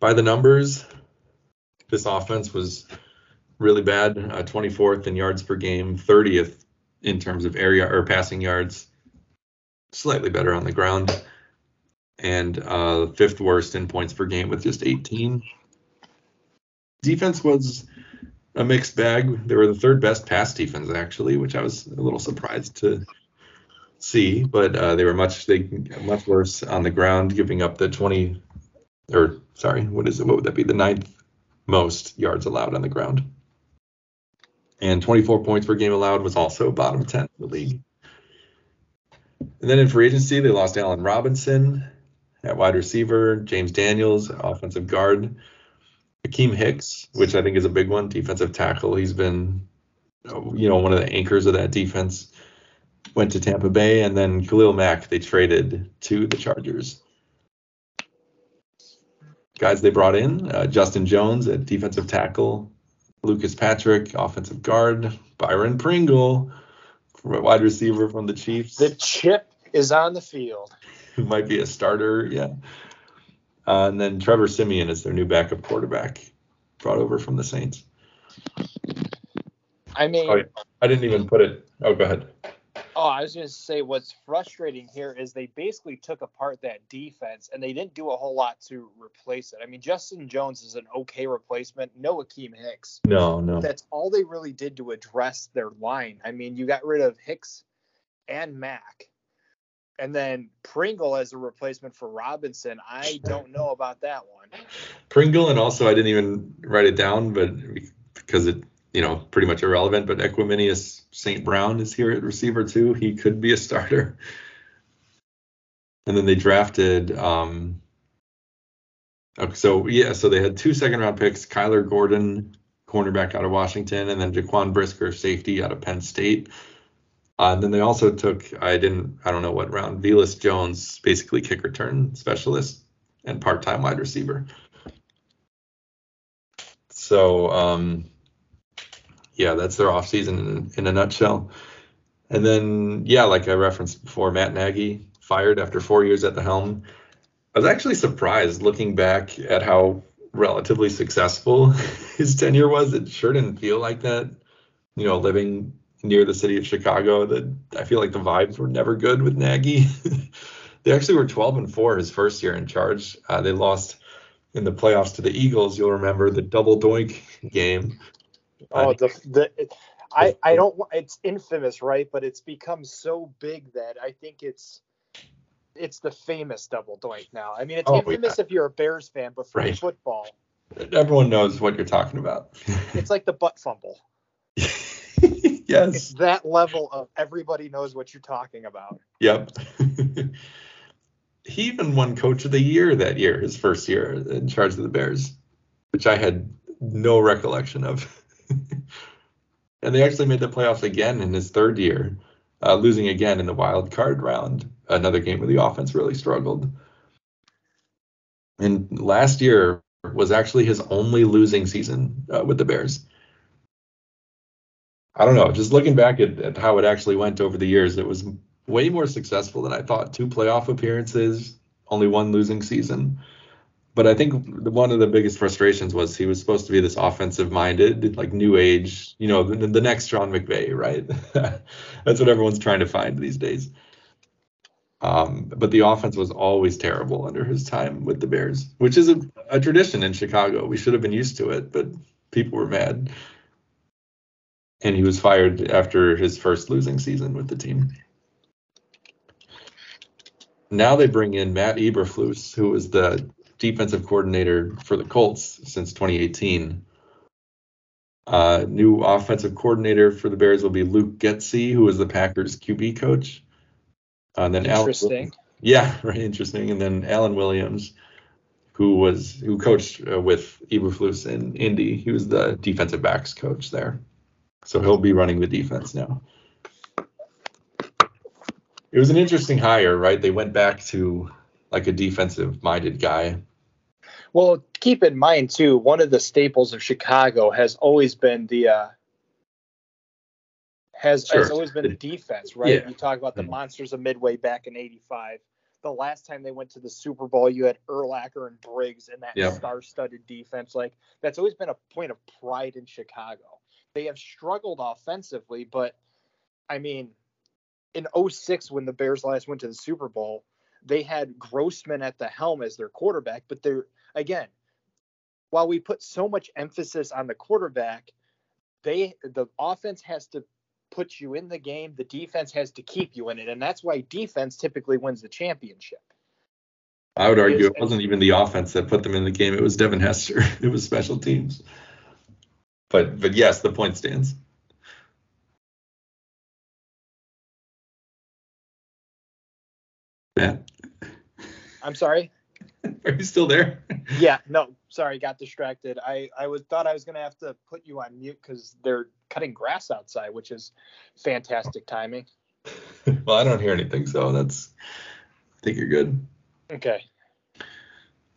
By the numbers, this offense was really bad. Uh, 24th in yards per game, 30th in terms of area or passing yards, slightly better on the ground, and uh, fifth worst in points per game with just 18. Defense was a mixed bag. They were the third best pass defense actually, which I was a little surprised to see, but uh, they were much they much worse on the ground, giving up the 20 or sorry, what is it? What would that be? The ninth most yards allowed on the ground. And 24 points per game allowed was also bottom 10 in the league. And then in free agency, they lost Allen Robinson at wide receiver, James Daniels, offensive guard, Akiem Hicks, which I think is a big one, defensive tackle. He's been, you know, one of the anchors of that defense. Went to Tampa Bay, and then Khalil Mack they traded to the Chargers guys they brought in uh, Justin Jones at defensive tackle, Lucas Patrick, offensive guard, Byron Pringle, wide receiver from the Chiefs.
The chip is on the field.
Who might be a starter, yeah. Uh, and then Trevor Siemian is their new backup quarterback, brought over from the Saints.
I mean,
Oh, yeah. I didn't even put it. Oh, go ahead.
Oh, I was going to say what's frustrating here is they basically took apart that defense and they didn't do a whole lot to replace it. I mean, Justin Jones is an okay replacement. No Akiem Hicks.
No, no.
That's all they really did to address their line. I mean, you got rid of Hicks and Mack. And then Pringle as a replacement for Robinson. I don't know about that one.
Pringle, and also I didn't even write it down, but because it, you know, pretty much irrelevant. But Equanimeous St. Brown is here at receiver too. He could be a starter. And then they drafted. Um, okay, so yeah, so they had two second round picks: Kyler Gordon, cornerback out of Washington, and then Jaquan Brisker, safety out of Penn State. Uh, and then they also took, I didn't, I don't know what round, Velus Jones, basically kick return specialist and part time wide receiver. So, um, yeah, that's their offseason in, in a nutshell. And then, yeah, like I referenced before, Matt Nagy fired after four years at the helm. I was actually surprised looking back at how relatively successful his tenure was. It sure didn't feel like that. You know, living near the city of Chicago, that I feel like the vibes were never good with Nagy. they actually were 12 and 4 his first year in charge. Uh, they lost in the playoffs to the Eagles. You'll remember the double doink game.
Oh, the the I I don't it's infamous, right? But it's become so big that I think it's it's the famous double doink now. I mean, it's
Oh,
infamous if you're a Bears fan, but for
Right.
football,
Everyone knows what you're talking about.
it's like the butt fumble.
yes.
It's that level of everybody knows what you're talking about.
Yep. he even won coach of the year that year, his first year in charge of the Bears, which I had no recollection of. And they actually made the playoffs again in his third year, uh, losing again in the wild card round, another game where the offense really struggled. And last year was actually his only losing season uh, with the Bears. I don't know. Just looking back at, at how it actually went over the years, it was way more successful than I thought. Two playoff appearances, only one losing season. But I think one of the biggest frustrations was he was supposed to be this offensive minded, like new age, you know, the, the next Sean McVay, right? That's what everyone's trying to find these days. Um, but the offense was always terrible under his time with the Bears, which is a, a tradition in Chicago. We should have been used to it, but people were mad. And he was fired after his first losing season with the team. Now they bring in Matt Eberflus, who was the defensive coordinator for the Colts since 2018. Uh, new offensive coordinator for the Bears will be Luke Getsy, who was the Packers QB coach. Uh, and then Alan-
Interesting.
yeah, very interesting. And then Alan Williams, who was who coached uh, with Eberflus in Indy. He was the defensive backs coach there, so he'll be running the defense now. It was an interesting hire, right? They went back to like a defensive-minded guy.
Well, keep in mind too, one of the staples of Chicago has always been the uh, has has always been the defense, right?
Yeah.
You talk about the
Mhm.
monsters of Midway back in '85. The last time they went to the Super Bowl, you had Urlacher and Briggs and that
Yep.
star-studded defense. Like that's always been a point of pride in Chicago. They have struggled offensively, but I mean, in 06 when the Bears last went to the Super Bowl, they had Grossman at the helm as their quarterback, but they're again, while we put so much emphasis on the quarterback, they the offense has to put you in the game, the defense has to keep you in it, and that's why defense typically wins the championship.
I would argue it wasn't even the offense that put them in the game; it was Devin Hester. It was special teams. But but yes, the point stands. Matt,
I'm sorry.
are you still there?
Yeah, no, sorry, got distracted. I I was thought I was gonna have to put you on mute because they're cutting grass outside, which is fantastic timing.
well, I don't hear anything, so that's. I think you're good.
Okay.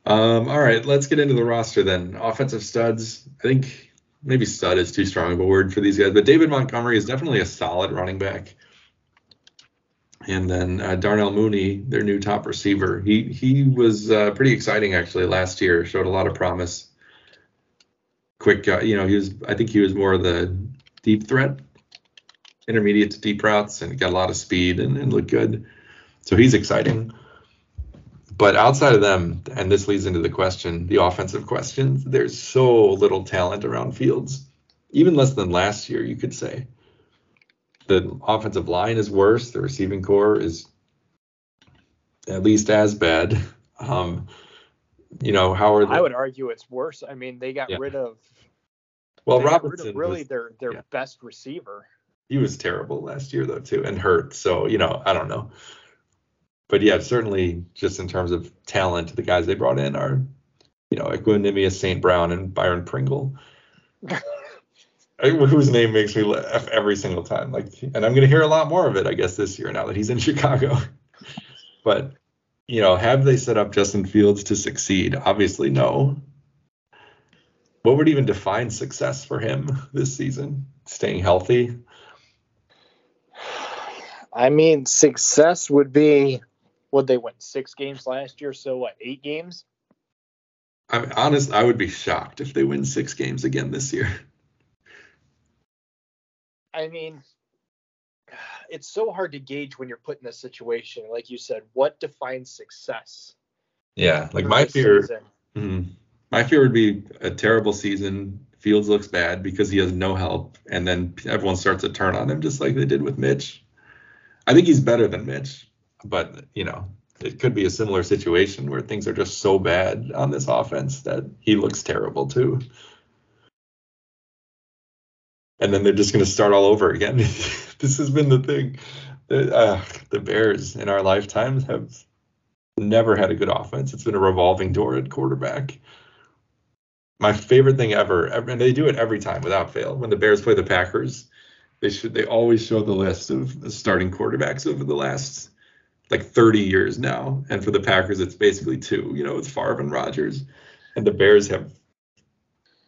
Um, all right, let's get into the roster then. Offensive studs. I think maybe stud is too strong of a word for these guys, but David Montgomery is definitely a solid running back. And then uh, Darnell Mooney, their new top receiver, he he was uh, pretty exciting actually last year. Showed a lot of promise. Quick, uh, you know, he was. I think he was more of the deep threat, intermediate to deep routes, and got a lot of speed and, and looked good. So he's exciting. But outside of them, and this leads into the question, the offensive questions. There's so little talent around Fields, even less than last year, you could say the offensive line is worse. The receiving corps is at least as bad. Um, you know, how are they?
I would argue it's worse. I mean, they got
Yeah.
rid of
well,
rid of really
was-
their their
yeah.
best receiver.
he was terrible last year though too, and hurt. So you know, I don't know. But yeah, certainly just in terms of talent, the guys they brought in are, you know, Equanimeous St. Brown and Byron Pringle. Whose name makes me laugh every single time. Like, and I'm going to hear a lot more of it, I guess, this year now that he's in Chicago. but, you know, have they set up Justin Fields to succeed? Obviously, no. What would even define success for him this season? Staying healthy.
I mean, success would be would they win six games last year? So what, eight games?
I'm honest. I would be shocked if they win six games again this year.
I mean, it's so hard to gauge when you're put in a situation. Like you said, what defines success?
Yeah, like my fear. Mhm. My fear would be a terrible season. Fields looks bad because he has no help, and then everyone starts to turn on him, just like they did with Mitch. I think he's better than Mitch, but you know, it could be a similar situation where things are just so bad on this offense that he looks terrible too. And then they're just going to start all over again. this has been the thing. The, uh, the Bears in our lifetimes have never had a good offense. It's been a revolving door at quarterback. My favorite thing ever, and they do it every time without fail. When the Bears play the Packers, they should they always show the list of starting quarterbacks over the last like 30 years now. And for the Packers, it's basically two. You know, it's Favre and Rodgers, and the Bears have,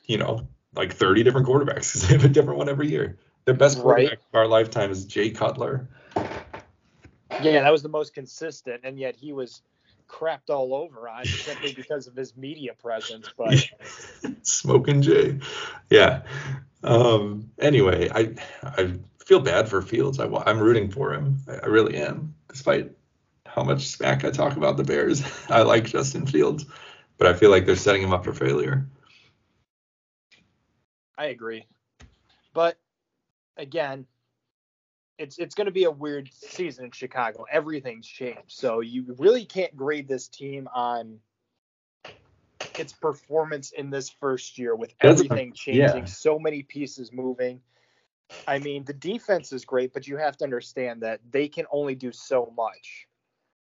you know, like 30 different quarterbacks because they have a different one every year. Their best
Right.
quarterback of our lifetime is Jay Cutler.
Yeah, that was the most consistent, and yet he was crapped all over on simply because of his media presence. But
Smoking Jay. Yeah. Um, anyway, I I feel bad for Fields. I, I'm rooting for him. I really am, despite how much smack I talk about the Bears. I like Justin Fields, but I feel like they're setting him up for failure.
I agree. But again, it's it's going to be a weird season in Chicago. Everything's changed, so you really can't grade this team on its performance in this first year with
That's-
everything changing,
yeah.
so many pieces moving. I mean, the defense is great, but you have to understand that they can only do so much.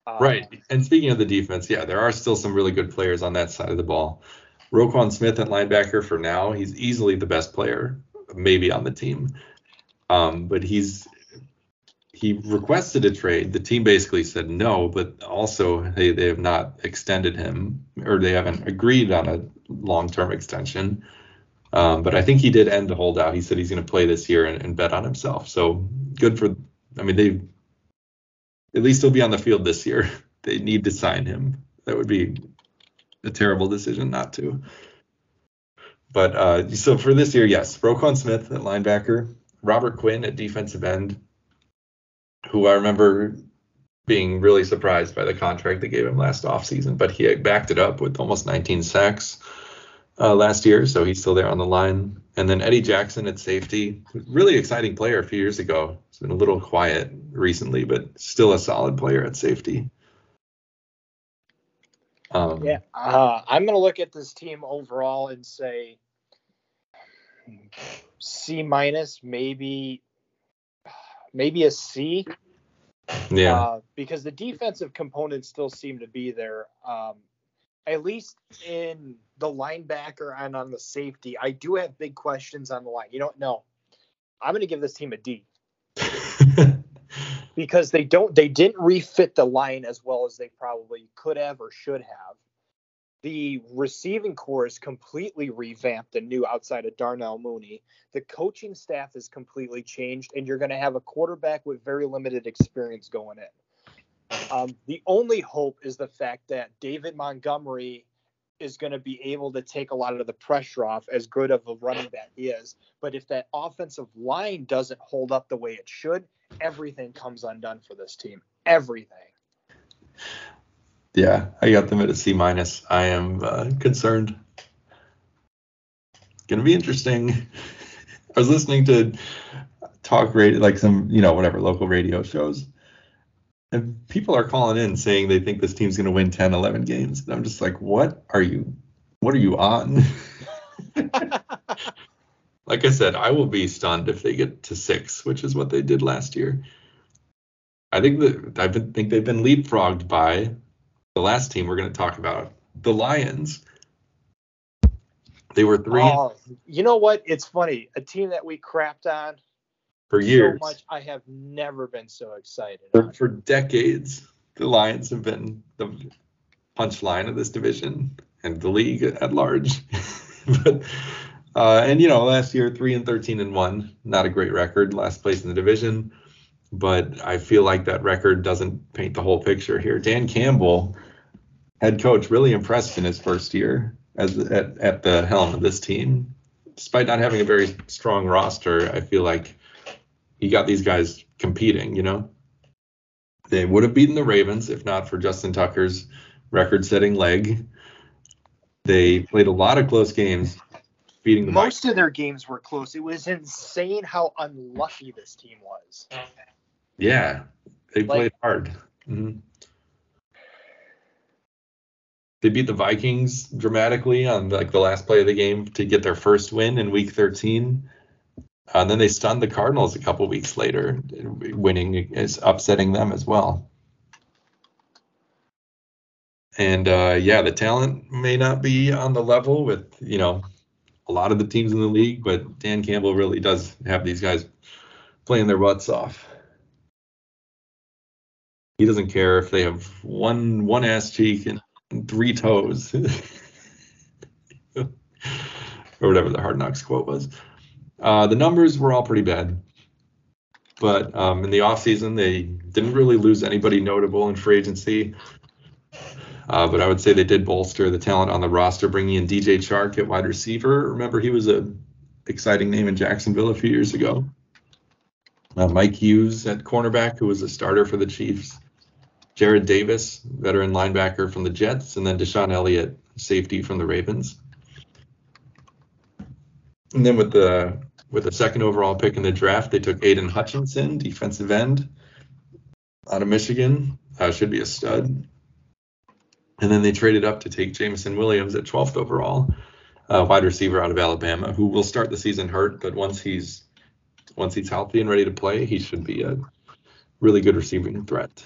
Um,
Right. And speaking of the defense, yeah, there are still some really good players on that side of the ball. Roquan Smith at linebacker for now, he's easily the best player, maybe on the team. Um, but he's he requested a trade. The team basically said no, but also they, they have not extended him or they haven't agreed on a long term extension. Um, but I think he did end the holdout. He said he's going to play this year and, and bet on himself. So good for. I mean, they at least he'll be on the field this year. They need to sign him. That would be a terrible decision not to. But uh, so for this year, yes, Roquan Smith at linebacker, Robert Quinn at defensive end, who I remember being really surprised by the contract they gave him last offseason, but he backed it up with almost 19 sacks uh, last year, so he's still there on the line. And then Eddie Jackson at safety, really exciting player a few years ago. He's been a little quiet recently, but still a solid player at safety. Um,
Yeah, uh, I'm going to look at this team overall and say C minus, maybe maybe a C.
yeah,
Uh, because the defensive components still seem to be there. Um, at least in the linebacker and on the safety, I do have big questions on the line. You don't know. I'm going to give this team a D because they don't they didn't refit the line as well as they probably could have or should have. the receiving corps is completely revamped and new outside of Darnell Mooney. The coaching staff is completely changed, and you're going to have a quarterback with very limited experience going in. Um, the only hope is the fact that David Montgomery is going to be able to take a lot of the pressure off as good of a running back he is. But if that offensive line doesn't hold up the way it should, everything comes undone for this team. Everything.
Yeah, I got them at a C minus. I am uh, concerned. Gonna be interesting. I was listening to talk radio, like some, you know, whatever local radio shows, and people are calling in saying they think this team's gonna win 10, 11 games. And I'm just like, what are you, what are you on? like I said, I will be stunned if they get to six, which is what they did last year. I think that I think they've been leapfrogged by the last team we're going to talk about, the Lions. They were three.
Oh, you know what? It's funny. A team that we crapped on
for years.
So much. I have never been so excited.
For, for decades, the Lions have been the punchline of this division and the league at large. but uh, and you know, last year three and thirteen and one, not a great record, last place in the division. But I feel like that record doesn't paint the whole picture here. Dan Campbell head coach, really impressed in his first year as at, at the helm of this team. Despite not having a very strong roster, I feel like he got these guys competing, you know. They would have beaten the Ravens if not for Justin Tucker's record-setting leg. They played a lot of close games, beating the
Most of their games were close. It was insane how unlucky this team was.
Yeah, they like, played hard. Mm-hmm. They beat the Vikings dramatically on like the last play of the game to get their first win in Week 13. Uh, and then they stunned the Cardinals a couple weeks later, winning is upsetting them as well. And uh, yeah, the talent may not be on the level with you know a lot of the teams in the league, but Dan Campbell really does have these guys playing their butts off. He doesn't care if they have one one ass cheek and three toes. or whatever the hard knocks quote was. Uh, the numbers were all pretty bad. But um, in the offseason, they didn't really lose anybody notable in free agency. Uh, but I would say they did bolster the talent on the roster, bringing in DJ Chark at wide receiver. Remember, he was a exciting name in Jacksonville a few years ago. Uh, Mike Hughes at cornerback, who was a starter for the Chiefs. Jarrad Davis, veteran linebacker from the Jets, and then DeShon Elliott, safety from the Ravens. And then with the with the second overall pick in the draft, they took Aidan Hutchinson, defensive end, out of Michigan. Uh, should be a stud. And then they traded up to take Jameson Williams at 12th overall, uh, wide receiver out of Alabama, who will start the season hurt, but once he's once he's healthy and ready to play, he should be a really good receiving threat.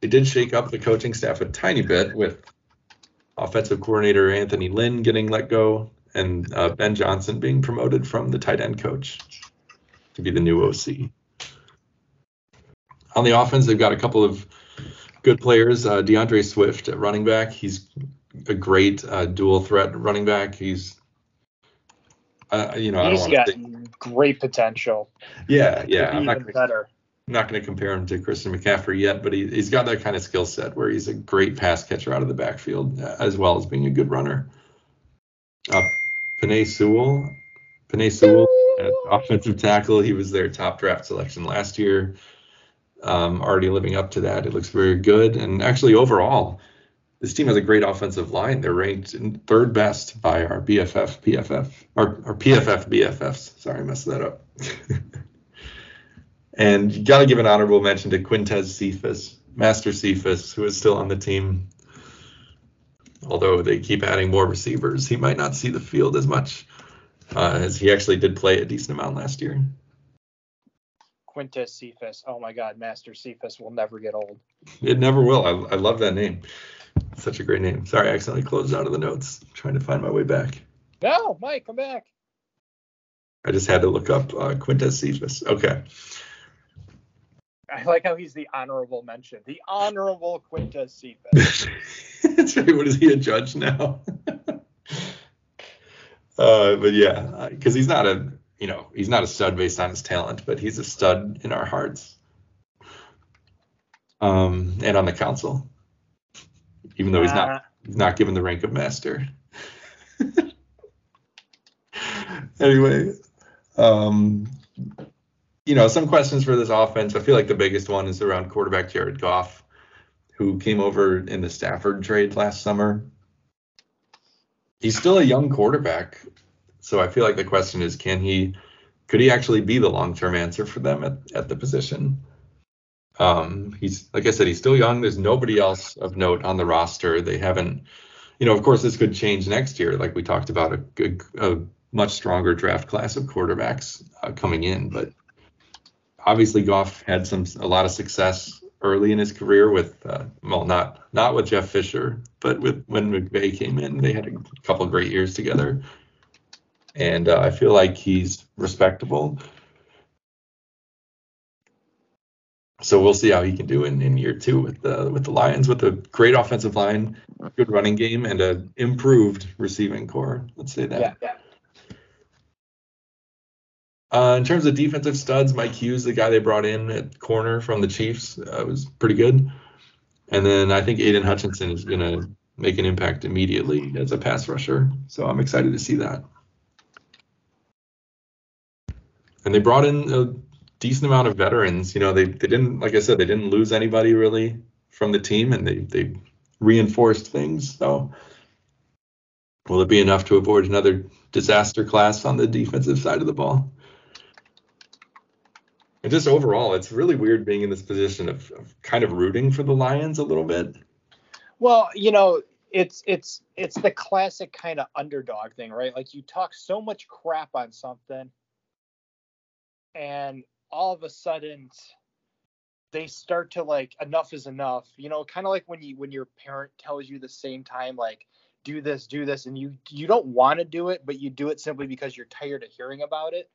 They did shake up the coaching staff a tiny bit with offensive coordinator Anthony Lynn getting let go and uh, Ben Johnson being promoted from the tight end coach to be the new OC. On the offense, they've got a couple of good players. Uh, D'Andre Swift at running back. He's a great uh, dual threat running back. He's, uh, you know,
he's got great potential.
Yeah, yeah.
I'm not better.
I'm not going to compare him to Christian McCaffrey yet, but he, he's got that kind of skill set where he's a great pass catcher out of the backfield uh, as well as being a good runner. Uh, Penei Sewell, Penei Sewell, offensive tackle. He was their top draft selection last year. Um, already living up to that. It looks very good. And actually, overall, this team has a great offensive line. They're ranked third best by our BFF, PFF, our, PFF BFFs. Sorry, I messed that up. And you got to give an honorable mention to Quintez Cephus, Master Cephus, who is still on the team. Although they keep adding more receivers, he might not see the field as much uh, as he actually did play a decent amount last year.
Quintez Cephus. Oh my God, Master Cephus will never get old.
It never will. I, I love that name. Such a great name. Sorry, I accidentally closed out of the notes. I'm trying to find my way back.
No, Mike, come back.
I just had to look up uh, Quintez Cephus. Okay.
I like how he's the honorable mention. The honorable
Quintus Cephus. What is he a judge now? uh, but yeah, because he's not a you know he's not a stud based on his talent, but he's a stud in our hearts. Um, and on the council, even though he's
Uh,
not he's not given the rank of master. anyway, um, you know, some questions for this offense. I feel like the biggest one is around quarterback Jared Goff, who came over in the Stafford trade last summer. He's still a young quarterback, so I feel like the question is, can he, could he actually be the long-term answer for them at, at the position? Um, he's like I said, he's still young. There's nobody else of note on the roster. They haven't, you know, of course, this could change next year, like we talked about a good, a much stronger draft class of quarterbacks uh, coming in. But obviously, Goff had some a lot of success early in his career with, uh, well, not not with Jeff Fisher, but with when McVay came in, they had a couple great years together, and uh, I feel like he's respectable. So we'll see how he can do in, in year two with the with the Lions with a great offensive line, good running game, and a improved receiving corps. Let's say that.
yeah, yeah.
Uh, in terms of defensive studs, Mike Hughes, the guy they brought in at corner from the Chiefs, uh, was pretty good. And then I think Aidan Hutchinson is going to make an impact immediately as a pass rusher. So I'm excited to see that. And they brought in a decent amount of veterans. You know, they, they didn't, like I said, they didn't lose anybody really from the team and they, they reinforced things. So will it be enough to avoid another disaster class on the defensive side of the ball? And just overall, it's really weird being in this position of, of kind of rooting for the Lions a little bit.
Well, you know, it's it's it's the classic kind of underdog thing, right? Like you talk so much crap on something, and all of a sudden they start to like enough is enough. You know, kind of like when you when your parent tells you the same time like do this, do this, and you you don't want to do it, but you do it simply because you're tired of hearing about it.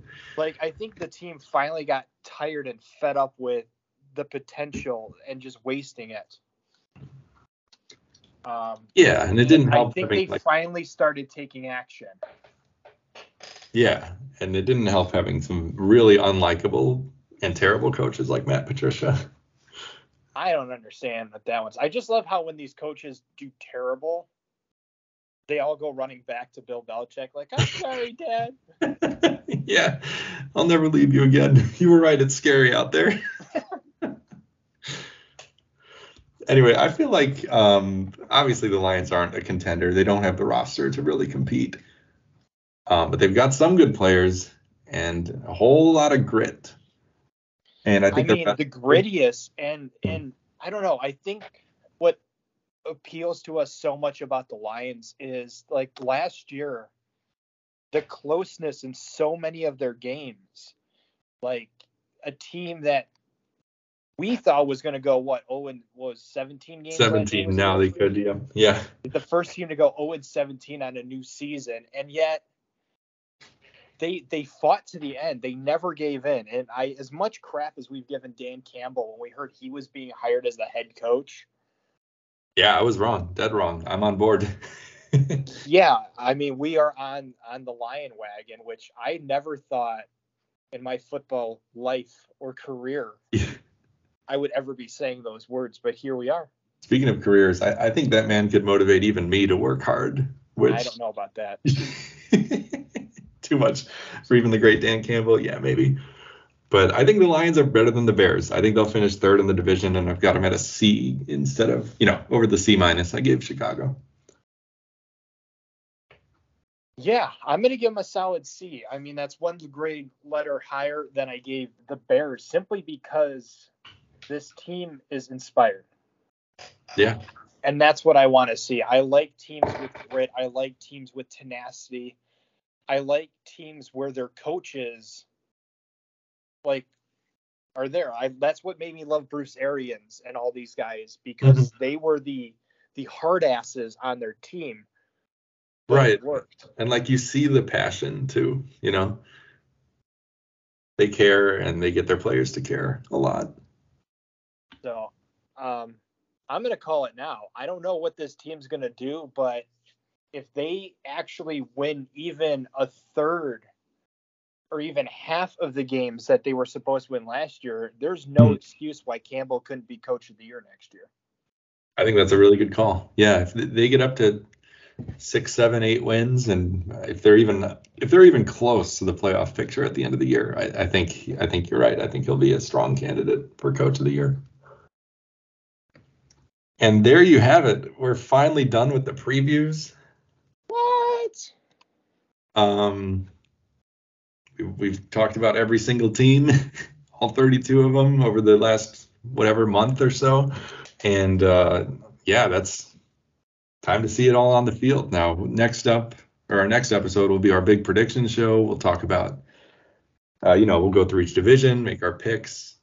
Like I think the team finally got tired and fed up with the potential and just wasting it. Um,
yeah, and it didn't
I
help.
think
having,
they
like,
finally started taking action.
Yeah, and it didn't help having some really unlikable and terrible coaches like Matt Patricia.
I don't understand what that one's. I just love how when these coaches do terrible, they all go running back to Bill Belichick, like, I'm sorry, Dad.
yeah, I'll never leave you again. You were right. It's scary out there. anyway, I feel like um, obviously the Lions aren't a contender. They don't have the roster to really compete. Um, but they've got some good players and a whole lot of grit. And I
I
think
mean,
they're
the grittiest and and I don't know. I think what appeals to us so much about the Lions is like last year, the closeness in so many of their games. Like a team that we thought was going to go what Owen was 17 games.
17 now. They could, yeah, yeah.
the first team to go 0 and 17 on a new season, and yet they they fought to the end. They never gave in. And I, as much crap as we've given Dan Campbell when we heard he was being hired as the head coach,
Yeah, I was wrong. Dead wrong. I'm on board.
yeah, I mean we are on on the lion wagon, which I never thought in my football life or career I would ever be saying those words, but here we are.
Speaking of careers, I, I think that man could motivate even me to work hard. Which
I don't know about that.
too much for even the great Dan Campbell. Yeah, maybe. But I think the Lions are better than the Bears. I think they'll finish third in the division, and I've got them at a C instead of, you know, over the C minus I gave Chicago.
Yeah, I'm gonna give them a solid C. I mean, that's one grade letter higher than I gave the Bears, simply because this team is inspired,
Yeah.
and that's what I want to see. I like teams with grit. I like teams with tenacity. I like teams where their coaches, like, are there. I that's what made me love Bruce Arians and all these guys because they were the the hard asses on their team.
Right.
worked.
And like you see the passion too, you know. they care and they get their players to care a lot.
So, um, I'm going to call it now. I don't know what this team's going to do, but if they actually win even a third or even half of the games that they were supposed to win last year, there's no
Hmm.
excuse why Campbell couldn't be coach of the year next year.
I think that's a really good call. Yeah, if they get up to six, seven, eight wins, and if they're even if they're even close to the playoff picture at the end of the year, I, I think I think you're right. I think he'll be a strong candidate for coach of the year. And there you have it. We're finally done with the previews. Um, we- we've talked about every single team, all 32 of them over the last whatever month or so, and uh, yeah, that's time to see it all on the field. Now, next up, or our next episode will be our big prediction show. We'll talk about, uh, you know, we'll go through each division, make our picks,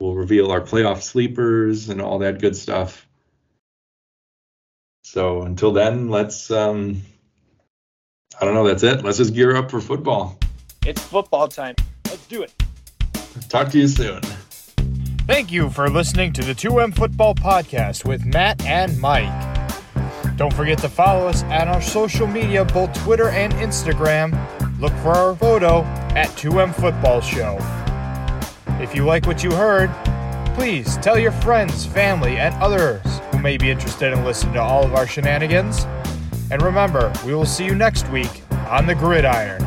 we'll reveal our playoff sleepers and all that good stuff. So until then, let's um, I don't know. That's it. Let's just gear up for football.
It's football time. Let's do it.
Talk to you soon.
Thank you for listening to the 2M Football Podcast with Matt and Mike. Don't forget to follow us at our social media, both Twitter and Instagram. Look for our photo at 2M Football Show. If you like what you heard, please tell your friends, family, and others who may be interested in listening to all of our shenanigans. And remember, we will see you next week on the gridiron.